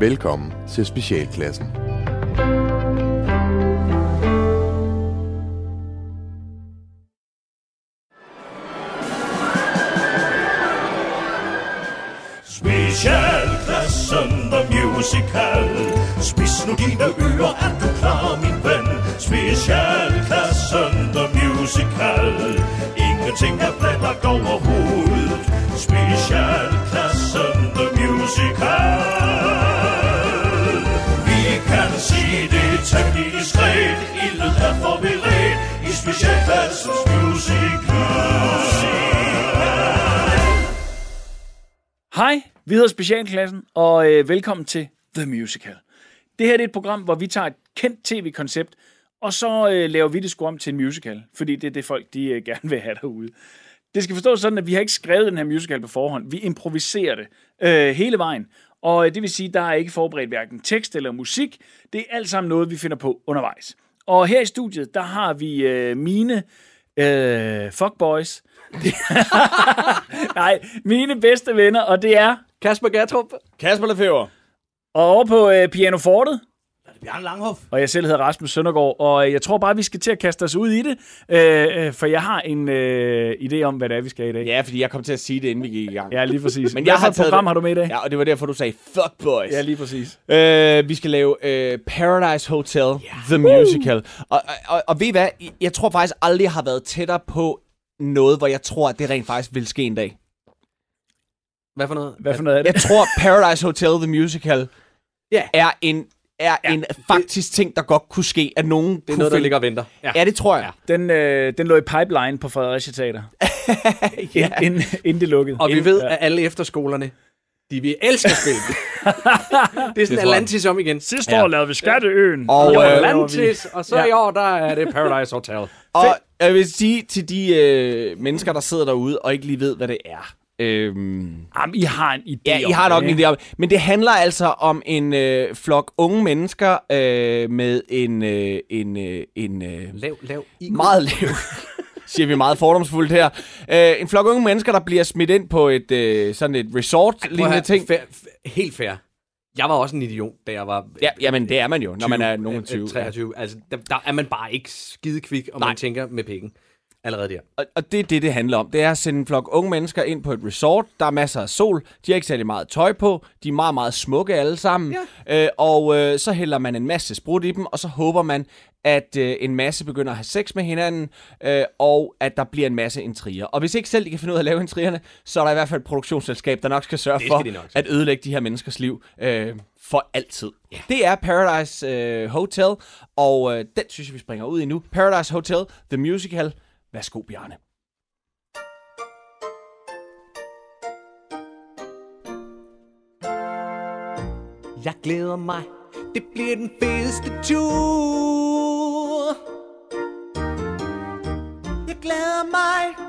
Velkommen til Specialklassen. Specialklassen The Musical Spis nu dine ører, er du klar, min ven? Specialklassen The Musical Ingenting er blandt overhovedet Specialklassen musikal Vi kan se det temmelig diskret Ilden er forberedt I specialklassens musikal Hej, vi hedder Specialklassen, og øh, velkommen til The Musical. Det her er et program, hvor vi tager et kendt tv-koncept, og så øh, laver vi det sgu om til en musical, fordi det er det folk, de øh, gerne vil have derude. Det skal forstås sådan, at vi har ikke skrevet den her musical på forhånd. Vi improviserer det øh, hele vejen. Og øh, det vil sige, der er ikke forberedt hverken tekst eller musik. Det er alt sammen noget, vi finder på undervejs. Og her i studiet, der har vi øh, mine øh, fuckboys. Nej, mine bedste venner, og det er... Kasper Gatrup. Kasper Lefebvre. Og over på øh, Piano Fortet, Bjørn Langhoff. og jeg selv hedder Rasmus Søndergaard, og jeg tror bare, vi skal til at kaste os ud i det, øh, øh, for jeg har en øh, idé om, hvad det er, vi skal i dag. Ja, fordi jeg kom til at sige det, inden vi gik i gang. Ja, lige præcis. Men jeg har et taget program det- har du med i dag? Ja, og det var derfor, du sagde, fuck boys. Ja, lige præcis. Øh, vi skal lave øh, Paradise Hotel, yeah. The Musical. Og, og, og ved I hvad? Jeg tror faktisk aldrig, jeg har været tættere på noget, hvor jeg tror, at det rent faktisk vil ske en dag. Hvad for noget? Hvad for noget er det? Jeg tror, Paradise Hotel, The Musical, Ja. er en, er ja, en faktisk ting, der godt kunne ske, at nogen Det er kunne noget, der ligger og venter. Ja. Ja, det tror jeg. Den, øh, den lå i pipeline på Fredericia Teater, ja. inden, inden det lukkede. Og vi ved, at alle efterskolerne, de vil elske at spille det. det er sådan jeg. Atlantis om igen. Sidste år lavede vi Skatteøen. Og, år øh, Atlantis, og så Ja. i år, der er det Paradise Hotel. Og jeg vil sige til de øh, mennesker, der sidder derude og ikke lige ved, hvad det er. Øhm, Jamen, I har en idé Ja, om I har nok det, en idé om Men det handler altså om en øh, flok unge mennesker øh, med en, øh, en, øh, en øh, Lav, lav. IQ. meget lav, siger vi meget fordomsfuldt her, øh, en flok unge mennesker, der bliver smidt ind på et øh, sådan et resort-lignende ting. Fair, f- helt fair. Jeg var også en idiot, da jeg var... Ja, jamen det er man jo, når 20, man er nogen øh, 20. Ja. 23. Altså, der, der er man bare ikke skide kvik, og Nej. man tænker med pikken. Allerede der. Og, og det er det, det handler om. Det er at sende en flok unge mennesker ind på et resort. Der er masser af sol. De har ikke særlig meget tøj på. De er meget, meget smukke alle sammen. Ja. Øh, og øh, så hælder man en masse sprut i dem, og så håber man, at øh, en masse begynder at have sex med hinanden, øh, og at der bliver en masse intriger. Og hvis ikke selv de kan finde ud af at lave intrigerne, så er der i hvert fald et produktionsselskab, der nok skal sørge Det for skal de nok. at ødelægge de her menneskers liv øh, for altid. Ja. Det er Paradise øh, Hotel, og øh, den synes jeg, vi springer ud i nu. Paradise Hotel, The Musical. Værsgo, Bjarne. Jeg glæder mig. Det bliver den fedeste tur. Jeg glæder mig.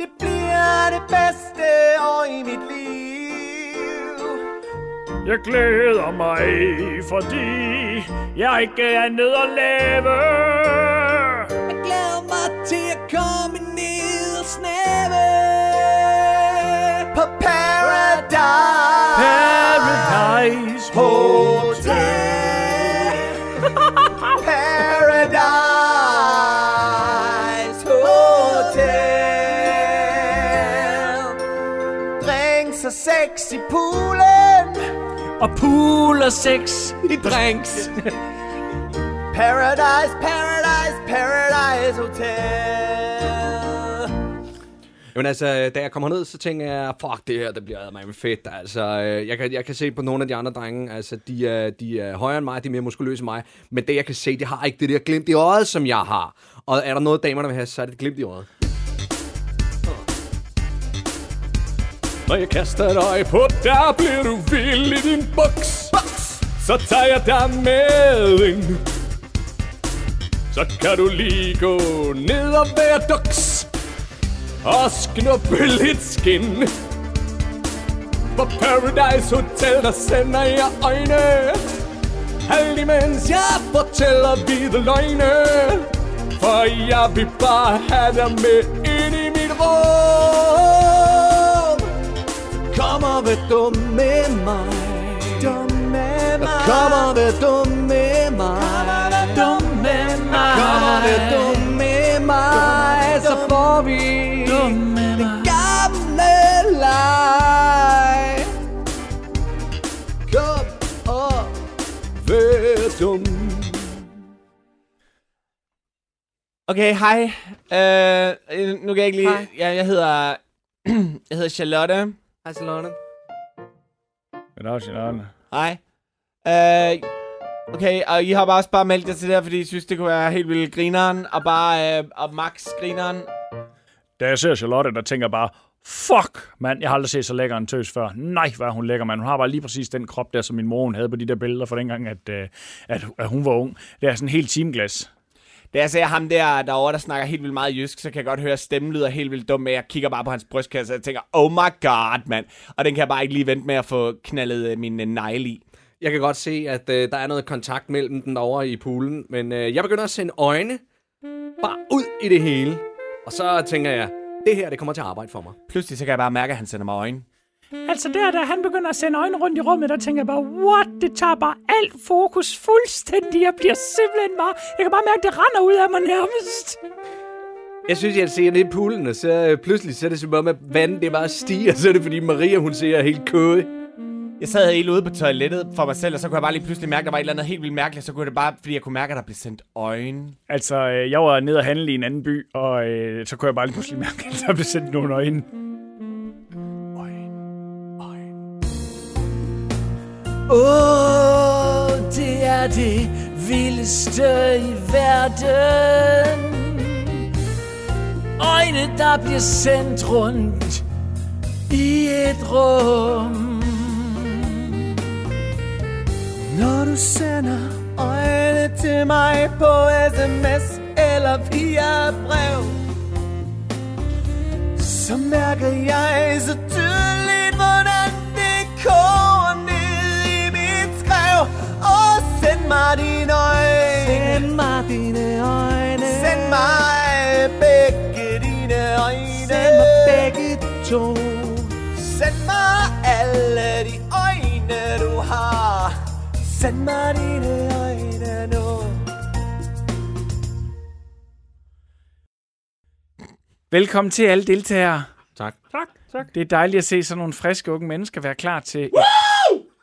Det bliver det bedste år i mit liv. Jeg glæder mig, fordi jeg ikke er nede og lave. Jeg glæder mig til at komme ned og. På Paradise Paradise Hotel. Paradise Hotel. Drinks og sex i poolen. og pool og sex. I drinks. Paradise, Paradise, Paradise Hotel. Jamen altså, da jeg kommer ned, så tænker jeg, fuck det her, det bliver mig fedt. Altså, øh, jeg kan, jeg kan se på nogle af de andre drenge, altså, de er, de er højere end mig, de er mere muskuløse end mig. Men det, jeg kan se, de har ikke det der glimt i øjet, som jeg har. Og er der noget, damerne vil have, så er det et glimt i øjet. Når jeg kaster dig på, der bliver du vild i din buks. Så tager jeg dig med ind. Så kan du lige gå ned og være duks. Og sknuppe lidt skin. På Paradise Hotel, der sender jeg øjne. Alt imens jeg fortæller hvide løgne. For jeg vil bare have dig med ind i mit rum. Kom og vær dum med mig. Dum med Kom og vær dum med mig. Vi Dum med det gamle leg. Kom og vær dum. Okay, hej. Øh, nu kan jeg ikke lige... Hej. Ja, jeg hedder... jeg hedder Charlotte. Hej, Salone. Goddag, Charlotte. Hej. Øh, okay, og I har bare også bare meldt jer til det her, fordi I synes, det kunne være helt vildt grineren, og bare øh, og max grineren. Da jeg ser Charlotte, der tænker bare, fuck, mand, jeg har aldrig set så lækker en tøs før. Nej, hvor er hun lækker, mand. Hun har bare lige præcis den krop der, som min mor hun havde på de der billeder fra dengang, at, øh, at, at hun var ung. Det er sådan helt timeglas. Da jeg ser ham der derovre, der snakker helt vildt meget jysk, så kan jeg godt høre, at stemmen lyder helt vildt dum, men jeg kigger bare på hans brystkasse, og jeg tænker, oh my god, mand. Og den kan jeg bare ikke lige vente med at få knaldet øh, min øh, negle i. Jeg kan godt se, at øh, der er noget kontakt mellem den over i poolen, men øh, jeg begynder at sende øjne bare ud i det hele. Og så tænker jeg, det her, det kommer til at arbejde for mig. Pludselig så kan jeg bare mærke, at han sender mig øjne. Altså der, da han begynder at sende øjnene rundt i rummet, der tænker jeg bare, what? Det tager bare alt fokus fuldstændig. Jeg bliver simpelthen bare... Jeg kan bare mærke, det render ud af mig nærmest. Jeg synes, jeg ser ned i poolen, og så øh, pludselig så er det som om, at vandet det bare stiger, så er det fordi Maria, hun ser helt kød. Jeg sad helt ude på toilettet for mig selv, og så kunne jeg bare lige pludselig mærke, at der var et eller andet helt vildt mærkeligt. Så kunne det bare, fordi jeg kunne mærke, at der blev sendt øjne. Altså, øh, jeg var nede og handle i en anden by, og øh, så kunne jeg bare lige pludselig mærke, at der blev sendt nogle øjne. Åh, oh, det er det vildeste i verden. Øjne, der bliver sendt rundt i et rum. Når du sender øjne til mig på sms eller via brev Så mærker jeg så tydeligt, hvordan det koger ned i mit skrev Og send mig dine øjne Send mig dine øjne. Send mig begge dine øjne Send mig begge to. Send mig alle de øjne, du har. Send mig dine øjne nu. Velkommen til alle deltagere. Tak. Tak, tak. Det er dejligt at se sådan nogle friske unge mennesker være klar til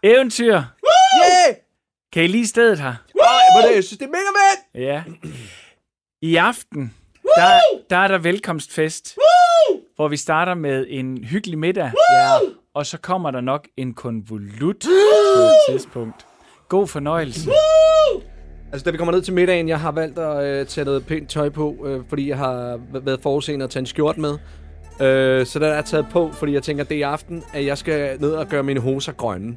eventyr. Yeah! Kan I lide stedet her? Ej, men det, jeg synes, det er mega fedt. Ja. I aften, der, der er der velkomstfest, hvor vi starter med en hyggelig middag, Ja. og så kommer der nok en konvolut på et tidspunkt. God fornøjelse. Altså, da vi kommer ned til middagen, jeg har valgt at øh, tage noget pænt tøj på, øh, fordi jeg har været forudseende at tage en skjort med. Øh, så den er taget på, fordi jeg tænker, det er i aften, at jeg skal ned og gøre mine hoser grønne.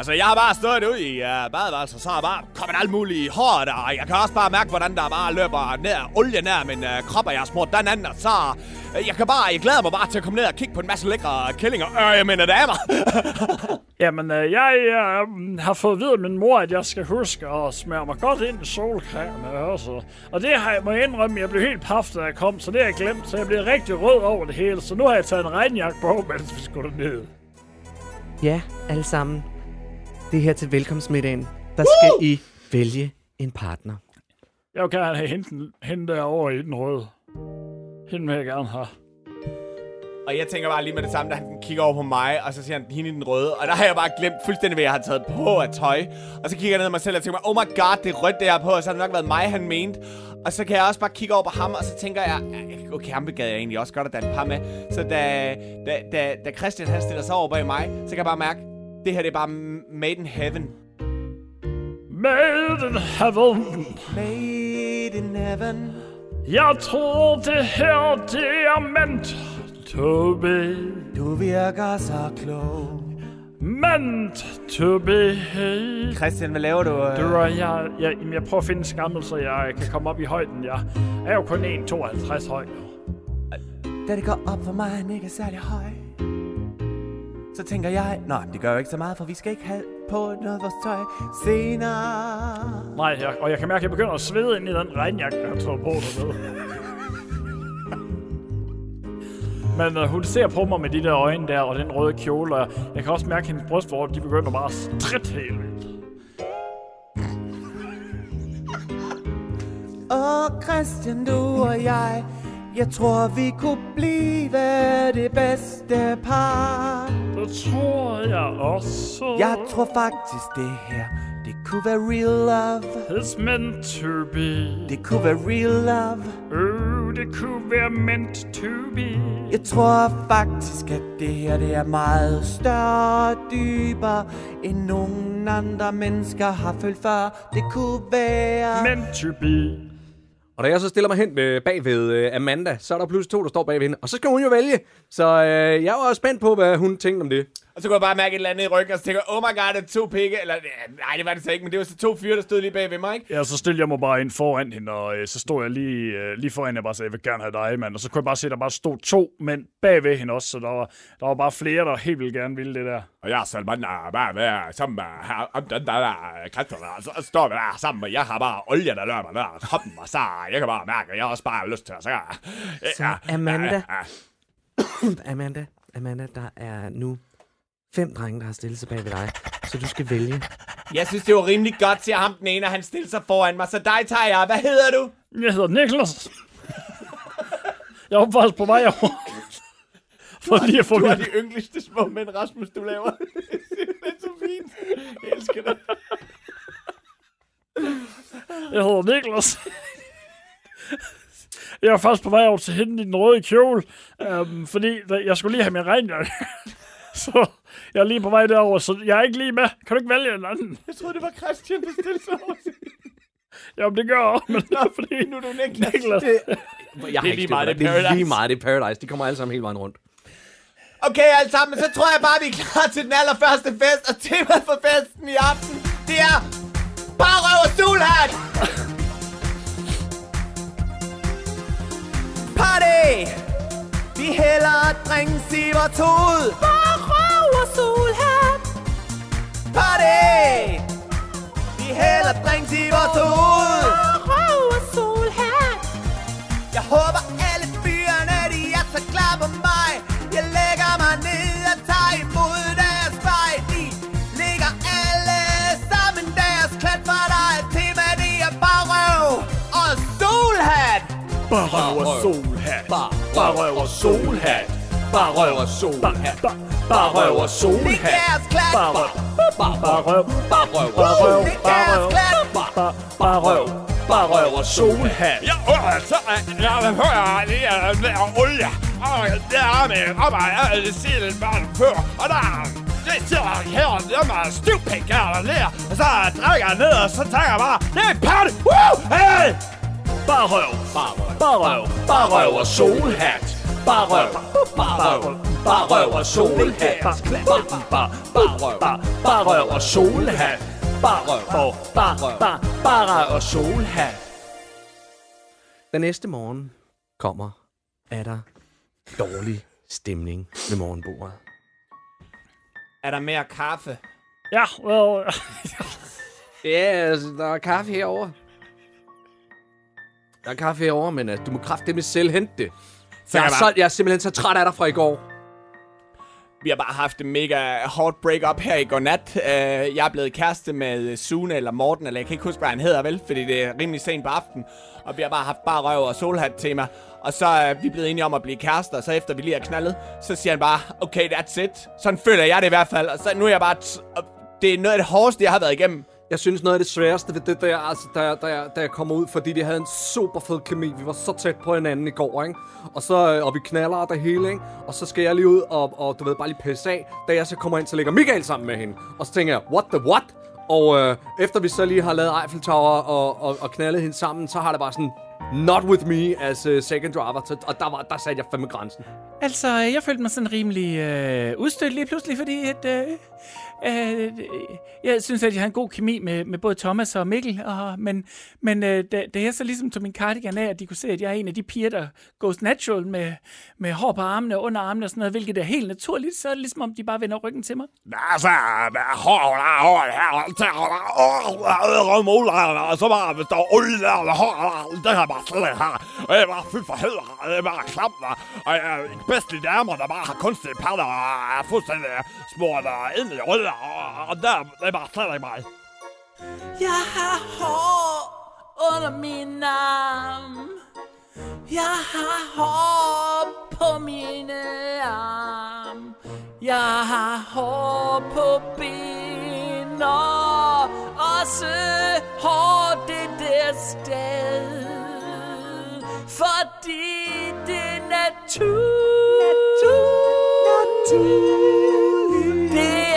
Altså, jeg har bare stået ude i uh, badeværelset, så er bare kommet alt muligt i håret, og jeg kan også bare mærke, hvordan der bare løber ned, olie ned min uh, krop, og jeg har smurt den anden, og så... Uh, jeg kan bare, jeg glæder mig bare til at komme ned og kigge på en masse lækre kællinger. Øh, jeg mener damer. Jamen, øh, jeg øh, har fået at vide af min mor, at jeg skal huske at smøre mig godt ind i solcreme også. Og det har jeg må jeg indrømme, jeg blev helt paf, da jeg kom, så det har jeg glemt, så jeg blev rigtig rød over det hele. Så nu har jeg taget en regnjakke på, mens vi skulle ned. Ja, alle sammen. Det er her til velkomstmiddagen. Der skal Woo! I vælge en partner. Jeg vil gerne have hende, hende derovre i den røde. Hende vil jeg gerne have. Og jeg tænker bare lige med det samme, da han kigger over på mig, og så siger han, hende i den røde. Og der har jeg bare glemt fuldstændig, hvad jeg har taget på af tøj. Og så kigger jeg ned på mig selv og tænker, oh my god, det er rødt, det jeg har på. Og så har det nok været mig, han mente. Og så kan jeg også bare kigge over på ham, og så tænker jeg, okay, ham gad jeg egentlig også godt at danne par med. Så da, da, da, da Christian han stiller sig over bag mig, så kan jeg bare mærke, det her det er bare made in heaven. Made in heaven. Made in heaven. Jeg tror, det her, det er meant to be. Du virker så klog. Meant to be. Christian, hvad laver du? Du og jeg, jeg, jamen, jeg prøver at finde en skammel, så jeg kan komme op i højden. Jeg er jo kun 1,52 høj nu. Da det går op for mig, han ikke er særlig høj så tænker jeg, nej, det gør jo ikke så meget, for vi skal ikke have på noget af vores tøj senere. Nej, jeg, og jeg kan mærke, at jeg begynder at svede ind i den regnjakke, jeg har på dernede. Men øh, hun ser på mig med de der øjne der, og den røde kjole, og jeg kan også mærke, at hendes brystvorter, de begynder bare at stritte helt vildt. Og Christian, du og jeg, jeg tror, vi kunne blive det bedste par. Det tror jeg også. Jeg tror faktisk, det her, det kunne være real love. It's meant to be. Det kunne være real love. Oh, det kunne være meant to be. Jeg tror faktisk, at det her det er meget større og dybere, end nogen andre mennesker har følt før. Det kunne være... Meant to be. Og da jeg så stiller mig hen bag ved øh, Amanda, så er der pludselig to, der står bag ved hende. Og så skal hun jo vælge. Så øh, jeg var også spændt på, hvad hun tænkte om det. Og så kunne jeg bare mærke et eller andet i ryggen, og så tænker jeg, oh my god, det er to pikke. Eller, nej, det var det så ikke, men det var så to fyre, der stod lige bag ved mig, ikke? Ja, så stillede jeg mig bare ind foran hende, og øh, så stod jeg lige, øh, lige foran hende og bare sagde, jeg vil gerne have dig, mand. Og så kunne jeg bare se, at der bare stod to mænd bag ved hende også, så der var, der var bare flere, der helt vildt gerne ville det der. Og jeg selv man er bare være sammen med her, om den der der kræfter der, så står vi der sammen, og jeg har bare olie, der løber der, kroppen, og så jeg kan bare mærke, at jeg også bare har lyst til at så, Så Amanda, Ja, ja. Amanda, Amanda, der er nu fem drenge, der har stillet sig bag ved dig. Så du skal vælge. Jeg synes, det var rimelig godt til ham, den ene, og han stillede sig foran mig. Så dig tager jeg. Hvad hedder du? Jeg hedder Niklas. jeg var faktisk på vej over. For lige at få Du er de yngligste små mænd, Rasmus, du laver. det er så fint. Jeg elsker det. Jeg hedder Niklas. Jeg var faktisk på vej over til hende i den røde kjole, øhm, fordi jeg skulle lige have min regnjakke. Så jeg er lige på vej derover, så jeg er ikke lige med. Kan du ikke vælge en anden? Jeg troede, det var Christian, der stillede sig over. Jamen, det gør jeg også, men det er fordi... Nu er du Niklas. Niklas. Jeg har lige ikke meget, det er det er Paradise. lige meget, det er Paradise. De kommer alle sammen hele vejen rundt. Okay, alle sammen, så tror jeg bare, vi er klar til den allerførste fest. Og temaet for festen i aften, det er bare røv og solhat. Party! Vi hælder i vores hoved. Bare røv og solhat. Party! Vi hælder i vores hoved. Bare røv og solhat. Jeg håber Bare røv og solhat. Bare røv og solhat. Bare røv og solhat. Bare røv og Det solhat. Bare røv. Bare røv. Bare røv. Bare røv. Det deres klat Bare bare røv. Bare røv og solhat. Ja, og så jeg vil høre lige at lave olie. Og det er med og jeg siger det bare før. Og der det sidder her og der med stivpæk her og der. Og så drikker jeg ned, og så tænker jeg bare, det er party! Woo! Hey! Bare røv. Bare røv. Bare røv og solhat. Bare røv. Bare røv. Bare røv og solhat. Bare bare bare røv. Bare røv og solhat. Bare røv. Bare bare bare røv og solhat. Den næste morgen kommer, er der dårlig stemning ved morgenbordet. Er der mere kaffe? Ja, well, Ja, altså, der er kaffe herovre. Der er kaffe herovre, men uh, du må kraftedeme selv hente det. Så Jeg er, så, jeg er simpelthen så træt af dig fra i går. Vi har bare haft en mega hårdt break-up her i går nat. Uh, jeg er blevet kæreste med Sune eller Morten, eller jeg kan ikke huske, hvad han hedder, vel? Fordi det er rimelig sent på aftenen. Og vi har bare haft bare røv og solhat-tema. Og så er vi blevet enige om at blive kærester, og så efter vi lige har knaldet, så siger han bare, okay, that's it. Sådan føler jeg det i hvert fald. Og så nu er jeg bare... Det er noget af det hårdeste, jeg har været igennem. Jeg synes, noget af det sværeste ved det der, altså, da, jeg- da, jeg, da jeg kommer ud, fordi de havde en super fed kemi. Vi var så tæt på hinanden i går, ikke? Og så, øh, og vi knaller der hele, ikke? Og så skal jeg lige ud og, og du ved, bare lige pisse af. Da jeg så kommer ind, så ligger Michael sammen med hende. Og så tænker jeg, what the what? Og øh, efter vi så lige har lavet Eiffel Tower og, og, og knaldet hende sammen, så har det bare sådan, not with me as uh, second driver. Så, og der, var, der satte jeg fandme grænsen. Altså, jeg følte mig sådan rimelig øh, udstødt lige pludselig, fordi at, øh, øh, jeg synes, at jeg har en god kemi med, med både Thomas og Mikkel. Og, men men øh, da, da jeg så ligesom tog min cardigan af, at de kunne se, at jeg er en af de piger, der goes natural med, med hår på armene og under armene og sådan noget, hvilket er helt naturligt, så er det ligesom om, de bare vender ryggen til mig. Altså, hår der, hår her, og så bare, hvis der er olie og hår det har bare slet her. Og jeg er bare, fy for helvede, jeg er bare klam, og jeg er bedst i damer, der bare har kunstige patter, og er fuldstændig smurt ind i olie, og, og der, det er bare slet ikke mig. Jeg har hår under min arm. Jeg har hår på mine arm. Jeg har hår på ben og også hår det der sted. Fordi det er natur. Natur. Det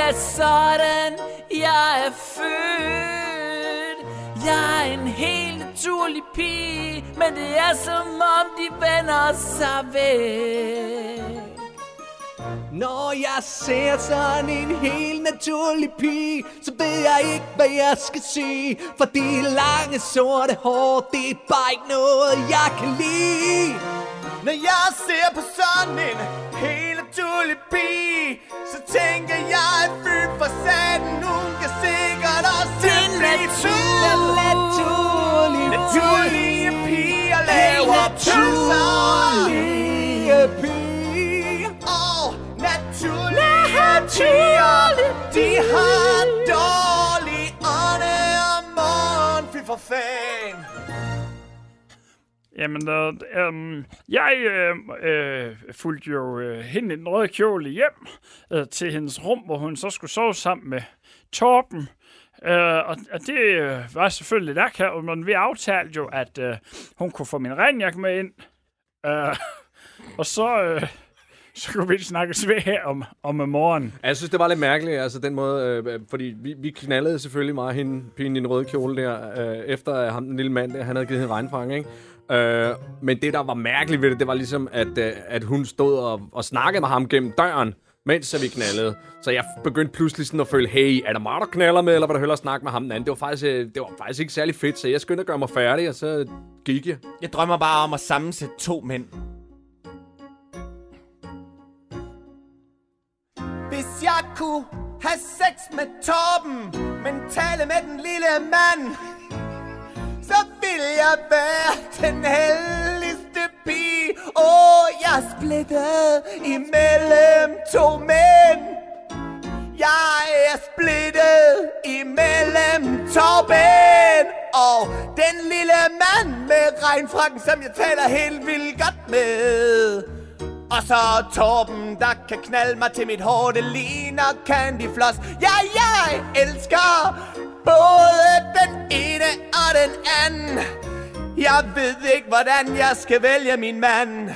er sådan, jeg er født. Jeg er en helt naturlig pige, men det er som om de vender sig væk. Når jeg ser sådan en helt naturlig pige, så ved jeg ikke, hvad jeg skal sige. For de lange sorte hår, det er bare ikke noget, jeg kan lide. Når jeg ser på sådan en helt naturlig pige, så tænker jeg, at fy for satan, hun kan sikkert også til blive naturlig, naturlige piger laver naturlige piger. Og naturlige piger, de har dårlig ånde om morgen, fy for fan. Jamen, øh, øh, jeg øh, øh, fulgte jo øh, hende i den røde kjole hjem øh, til hendes rum, hvor hun så skulle sove sammen med Torben. Øh, og, og det øh, var selvfølgelig lidt her, men vi aftalte jo, at øh, hun kunne få min regnjakke med ind. Øh, og så, øh, så kunne vi snakkes ved her om, om morgenen. Jeg synes, det var lidt mærkeligt, altså den måde, øh, øh, fordi vi, vi knaldede selvfølgelig meget hende, pigen i den røde kjole der, øh, efter øh, ham, den lille mand der, han havde givet hende regnfang, ikke? Øh, men det, der var mærkeligt ved det, det var ligesom, at, øh, at hun stod og, og snakkede med ham gennem døren, mens vi knaldede. Så jeg begyndte pludselig sådan at føle, hey, er der mig, der knaller med, eller var der hellere snakke med ham den anden? Det var faktisk, øh, det var faktisk ikke særlig fedt, så jeg skyndte at gøre mig færdig, og så gik jeg. Jeg drømmer bare om at sammensætte to mænd. Hvis jeg kunne have sex med Torben, men tale med den lille mand, vil jeg være den heldigste pige. Åh, jeg er splittet imellem to mænd. Jeg er splittet imellem Torben og den lille mand med regnfrakken, som jeg taler helt vildt godt med. Og så Torben, der kan knalde mig til mit hår, det ligner Candy Floss. Ja, jeg elsker både den ene og den anden. Jeg ved ikke, hvordan jeg skal vælge min mand.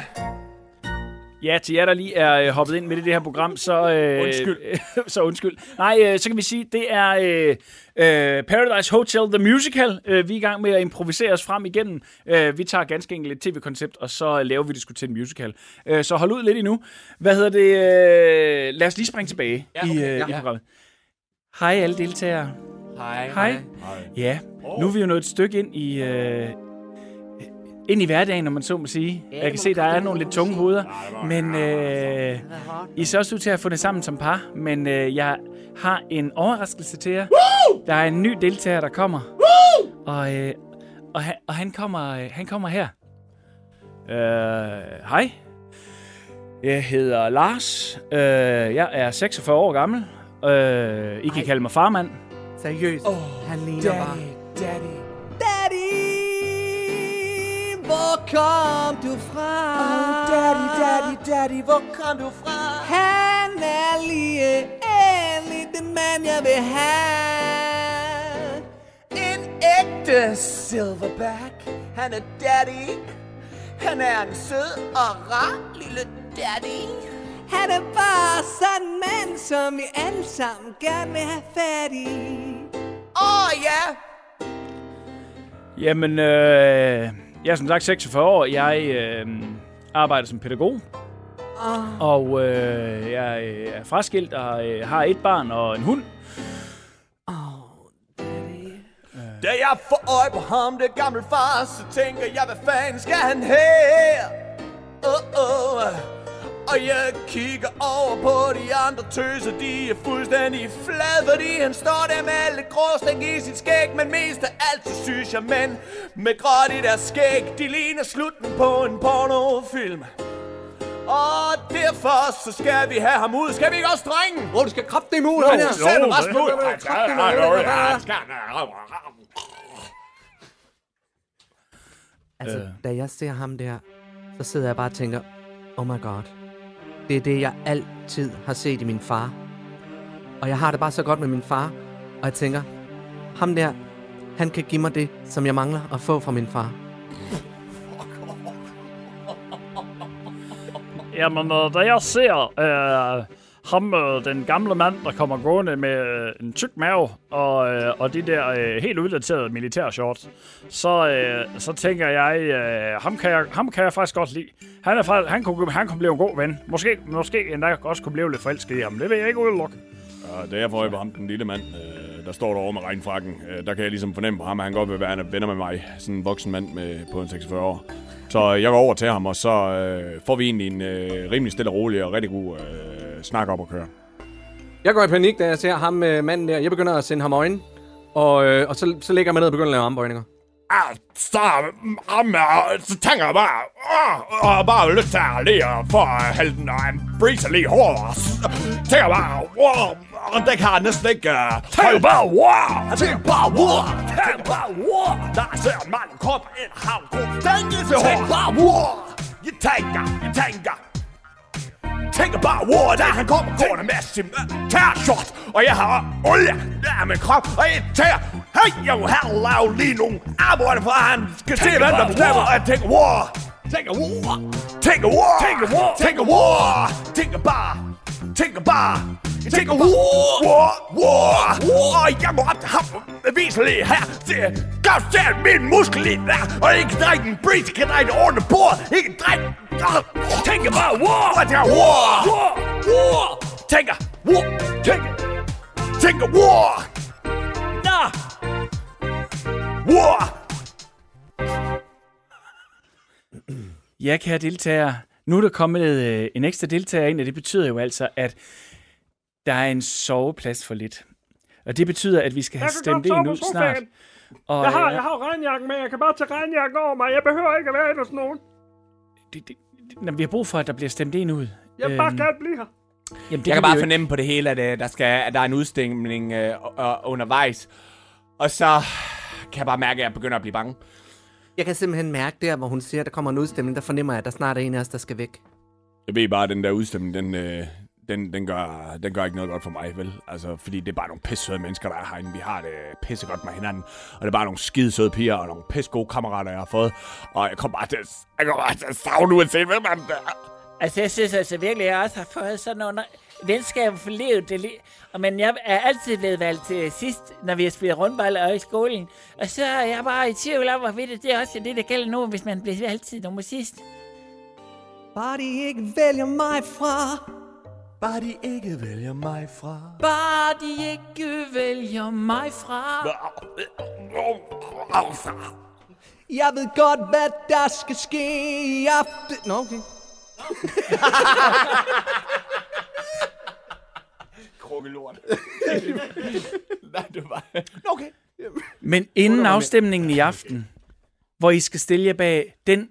Ja, til jer, der lige er øh, hoppet ind med i det her program, så... Øh, Undskyld. så undskyld. Nej, øh, så kan vi sige, det er øh, øh, Paradise Hotel The Musical. Øh, vi er i gang med at improvisere os frem igennem. Øh, vi tager ganske enkelt et tv-koncept, og så laver vi det sgu til en musical. Øh, så hold ud lidt endnu. Hvad hedder det? Øh, lad os lige springe tilbage ja, okay. i, øh, i programmet. Hej alle deltagere. Hej. Hej. Ja, nu er vi jo nået et stykke ind i... Øh, ind i hverdagen, når man så må sige. Jeg kan se, der er nogle lidt tunge hoveder, men øh, I ser også ud til at få det sammen som par, men øh, jeg har en overraskelse til jer. Der er en ny deltager, der kommer, og, øh, og, han, og han, kommer, øh, han kommer her. Øh, hej. Jeg hedder Lars. Øh, jeg er 46 år gammel. Øh, I kan kalde mig farmand. Seriøst, oh, han ligner bare... daddy. Daddy, hvor kom du fra? Oh, daddy, daddy, daddy, hvor kom du fra? Han er lige endelig den mand, jeg vil have. En ægte silverback. Han er daddy. Han er en sød og rar lille daddy. Han er bare sådan en mand, som vi alle sammen gerne vil have fat i. Åh oh, ja, Jamen, øh, jeg er som sagt 46 år. Jeg øh, arbejder som pædagog. Og øh, jeg øh, er fraskilt og øh, har et barn og en hund. Da jeg får øje på ham, det gamle far, så tænker jeg, hvad fanden skal han her? Oh, oh. Og jeg kigger over på de andre tøser, de er fuldstændig flade, fordi han står der med alle gråstik i sit skæg, men mest af alt, så synes jeg, mænd med gråt i deres skæg, de ligner slutten på en pornofilm. Og derfor så skal vi have ham ud. Skal vi ikke også, drenge? Åh, du skal krabt det imod. Han er selv resten ud. Altså, da jeg ser ham der, så sidder jeg bare og tænker, oh my god. Det er det, jeg altid har set i min far. Og jeg har det bare så godt med min far. Og jeg tænker, ham der, han kan give mig det, som jeg mangler at få fra min far. Jamen, øh, da jeg ser øh, ham, øh, den gamle mand, der kommer gående med øh, en tyk mave og, øh, og de der øh, helt uddaterede militærshorts, så, øh, så tænker jeg, øh, ham, kan jeg, ham kan jeg faktisk godt lide. Han, er, faktisk- han, kunne, han kunne blive en god ven. Måske, måske endda også kunne blive lidt forelsket i ham. Det vil jeg ikke udelukke. Og det er for øje på ham, den lille mand, øh, der står derovre med regnfrakken, øh, der kan jeg ligesom fornemme på ham, at han godt vil være venner med mig. Sådan en voksen mand med, på en 46 år. Så øh, jeg går over til ham, og så øh, får vi egentlig en øh, rimelig stille og rolig og rigtig god øh, snak op at køre. Jeg går i panik, da jeg ser ham med manden der. Jeg begynder at sende ham øjne. Og, øh, og så, så lægger jeg mig ned og begynder at lave armbøjninger. Ah, så, ham, øh, så tænker jeg bare, åh, og bare lyst til at lige at få hælde den og en breezer lige hårdt. Så tænker jeg bare, wow, og det kan jeg næsten ikke Tænker bare, wow, tænker bare, wow, tænker bare, wow. Der ser en mand komme ind, han kunne stænge til hårdt. Tænker bare, wow, jeg tænker, jeg tænker. Tænker bare, wow, der han kommer gående med sin uh, tærshot, og jeg har olie der med krop, og jeg tænker, hey, jeg vil have lavet lige nogle arbejde, for han skal se, hvem der bestemmer, og jeg tænker, wow, tænker, wow, tænker, wow, tænker, wow, tænker, wow, tænker bare, tænker bare, tænker, wow, wow, wow, og jeg må op til ham, vise her, det gør selv min muskel i der, og ikke drikke en breeze, kan drikke en ordentlig bord, ikke drikke, tænker bare, wow, og jeg tænker, wow, wow, tænker, wow, tænker, tænker, wow, Nå! Wow! Ja, kære deltagere. Nu er der kommet øh, en ekstra deltager ind, og det betyder jo altså, at der er en soveplads for lidt. Og det betyder, at vi skal have stemt ud sofaen. snart. Og, Jeg har, øh, jeg har regnjakken med. Jeg kan bare tage regnjakken over mig. Jeg behøver ikke at være hos nogen. det, det, det, Nå, vi har brug for, at der bliver stemt en ud. Jeg vil bare Øhm, gerne blive her. Jamen, det Jeg kan bare fornemme på det hele, at, øh, der, skal, at der er en udstemning øh, undervejs. Og så kan jeg bare mærke, at jeg begynder at blive bange. Jeg kan simpelthen mærke der, hvor hun siger, at der kommer en udstemning, der fornemmer jeg, at der snart er en af os, der skal væk. Jeg ved bare, at den der udstemning, den, øh, den, den, gør, den gør ikke noget godt for mig, vel? Altså, fordi det er bare nogle pisse mennesker, der er herinde. Vi har det pisse godt med hinanden. Og det er bare nogle skide søde piger og nogle pisse gode kammerater, jeg har fået. Og jeg kommer bare til, at- jeg kommer bare til at savne uanset hvem man er. Altså, jeg synes altså virkelig, at jeg også har fået sådan nogle venskaber for livet. Det li- og men jeg er altid blevet valgt til sidst, når vi har spillet rundbold og i skolen. Og så er jeg bare i tvivl om, hvorvidt det er også det, der gælder nu, hvis man bliver altid nummer sidst. Bare de ikke vælger mig fra. Bare de ikke vælger mig fra. Bare de ikke vælger mig fra. Jeg ved godt, hvad der skal ske i aften. Nå, okay. Krukkelort. Nej, det var... Okay. Men inden afstemningen i aften, hvor I skal stille jer bag den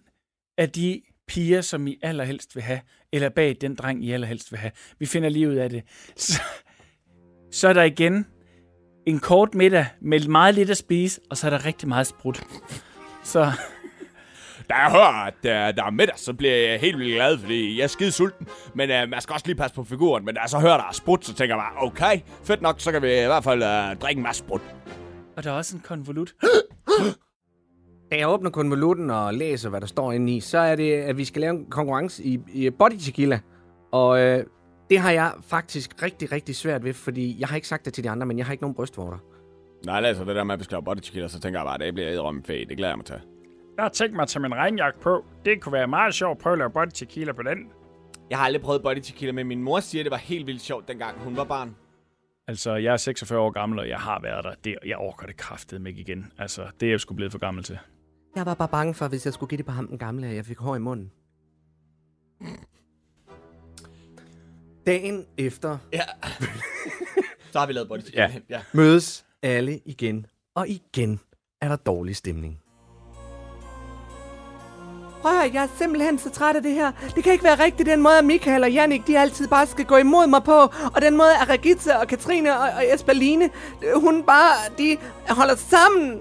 af de piger, som I allerhelst vil have, eller bag den dreng, I allerhelst vil have, vi finder lige ud af det, så, så er der igen en kort middag med meget lidt at spise, og så er der rigtig meget sprut. Så Da jeg hører, at uh, der er middag, så bliver jeg helt vildt glad, fordi jeg er skide sulten. Men uh, man skal også lige passe på figuren. Men da jeg så hører, der er sprut, så tænker jeg bare, okay, fedt nok, så kan vi i hvert fald uh, drikke en masse sprut. og der er også en konvolut. Da jeg åbner konvolutten og læser, hvad der står inde i, så er det, at vi skal lave en konkurrence i, i body tequila. Og øh, det har jeg faktisk rigtig, rigtig svært ved, fordi jeg har ikke sagt det til de andre, men jeg har ikke nogen brystvorter. Jeg læser det der med at beskrive body tequila, så tænker jeg bare, at det bliver ædrømme fedt. Det glæder jeg mig til. Jeg har tænkt mig at tage min regnjakke på. Det kunne være meget sjovt at prøve at lave body tequila på den. Jeg har aldrig prøvet body tequila, men min mor siger, at det var helt vildt sjovt, dengang hun var barn. Altså, jeg er 46 år gammel, og jeg har været der. Det, jeg orker det kraftet med igen. Altså, det er jeg sgu blevet for gammel til. Jeg var bare bange for, hvis jeg skulle give det på ham den gamle, at jeg fik hår i munden. Dagen efter Ja. så har vi lavet body. Ja. ja. mødes alle igen, og igen er der dårlig stemning. Prøv at høre, jeg er simpelthen så træt af det her. Det kan ikke være rigtigt, den måde, at Michael og Jannik, de altid bare skal gå imod mig på. Og den måde, at Regitze og Katrine og, og Esperline, hun bare, de holder sammen.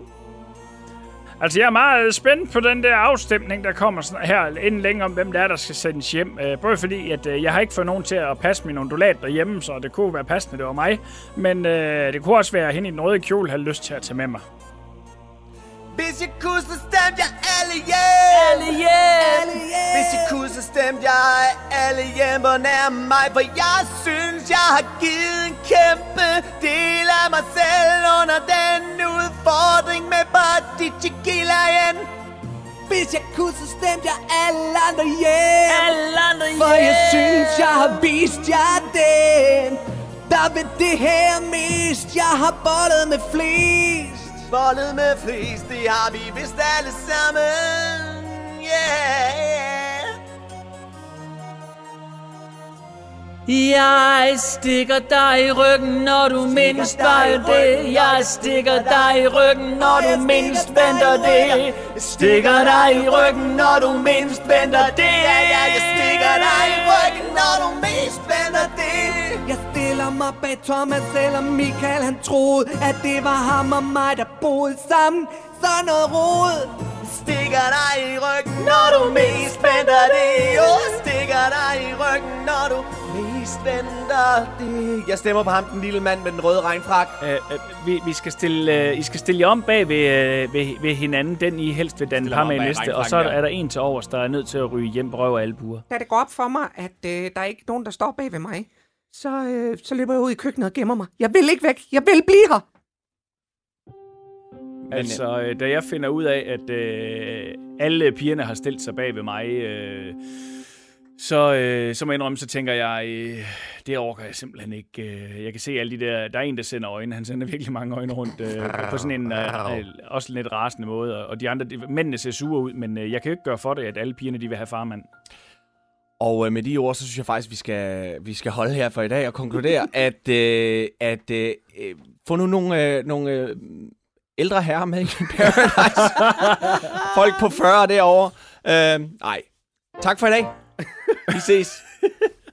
Altså, jeg er meget øh, spændt på den der afstemning, der kommer sådan her inden længe om, hvem det er, der skal sendes hjem. Øh, både fordi, at øh, jeg har ikke fået nogen til at passe min ondulat derhjemme, så det kunne være passende, det var mig. Men øh, det kunne også være, at hende i den røde kjole havde lyst til at tage med mig. Hvis jeg kunne, så stemte jeg alle hjem. Alle hjem. Hvis jeg kunne, så stemte jeg alle hjem og nær mig. For jeg synes, jeg har givet en kæmpe del af mig selv under den udfordring med Body Chiquilaen. Hvis jeg kunne, så stemte jeg alle andre hjem. Alle andre hjem. For jeg synes, jeg har vist jer den. Der vil det her mest. Jeg har bollet med flest. Voldet med flest, det har vi vist alle sammen. Yeah. Jeg stikker dig i ryggen, når du mindst vejer det. Jeg stikker dig i ryggen, når du mindst venter det. Stikker dig i ryggen, når du mindst venter det. Ja, ja, jeg stikker dig i ryggen, når du mest venter det. Jeg stiller mig bag Thomas, selvom Michael han troede, at det var ham og mig, der boede sammen. Sådan noget rod. Stikker dig i ryggen, når du mest venter det. Jo, stikker dig i ryggen, når du mest venter det. Jeg stemmer på ham, den lille mand med den røde regnfrak. Øh, øh, vi, vi skal stille, øh, I skal stille jer om bag ved, øh, ved, ved hinanden. Den I helst vil danne par med næste. Og så er der. er en til overs, der er nødt til at ryge hjem på røv og albuer. Da det går op for mig, at øh, der er ikke nogen, der står bag ved mig, så, øh, så løber jeg ud i køkkenet og gemmer mig. Jeg vil ikke væk. Jeg vil blive her. Altså, øh, da jeg finder ud af, at øh, alle pigerne har stillet sig bag ved mig, øh, så, øh, så må jeg indrømme, så tænker jeg, øh, det overgår jeg simpelthen ikke. Øh, jeg kan se alle de der, der er en, der sender øjne. Han sender virkelig mange øjne rundt øh, på sådan en øh, øh, også lidt rasende måde. Og de andre, de, mændene ser sure ud, men øh, jeg kan jo ikke gøre for det, at alle pigerne de vil have farmand. Og øh, med de ord, så synes jeg faktisk, vi skal, vi skal holde her for i dag og konkludere, at, øh, at øh, øh, få nu nogle, øh, nogle øh, ældre herrer med i Paradise. Folk på 40 derovre. Øh, nej. Tak for i dag. Vi ses.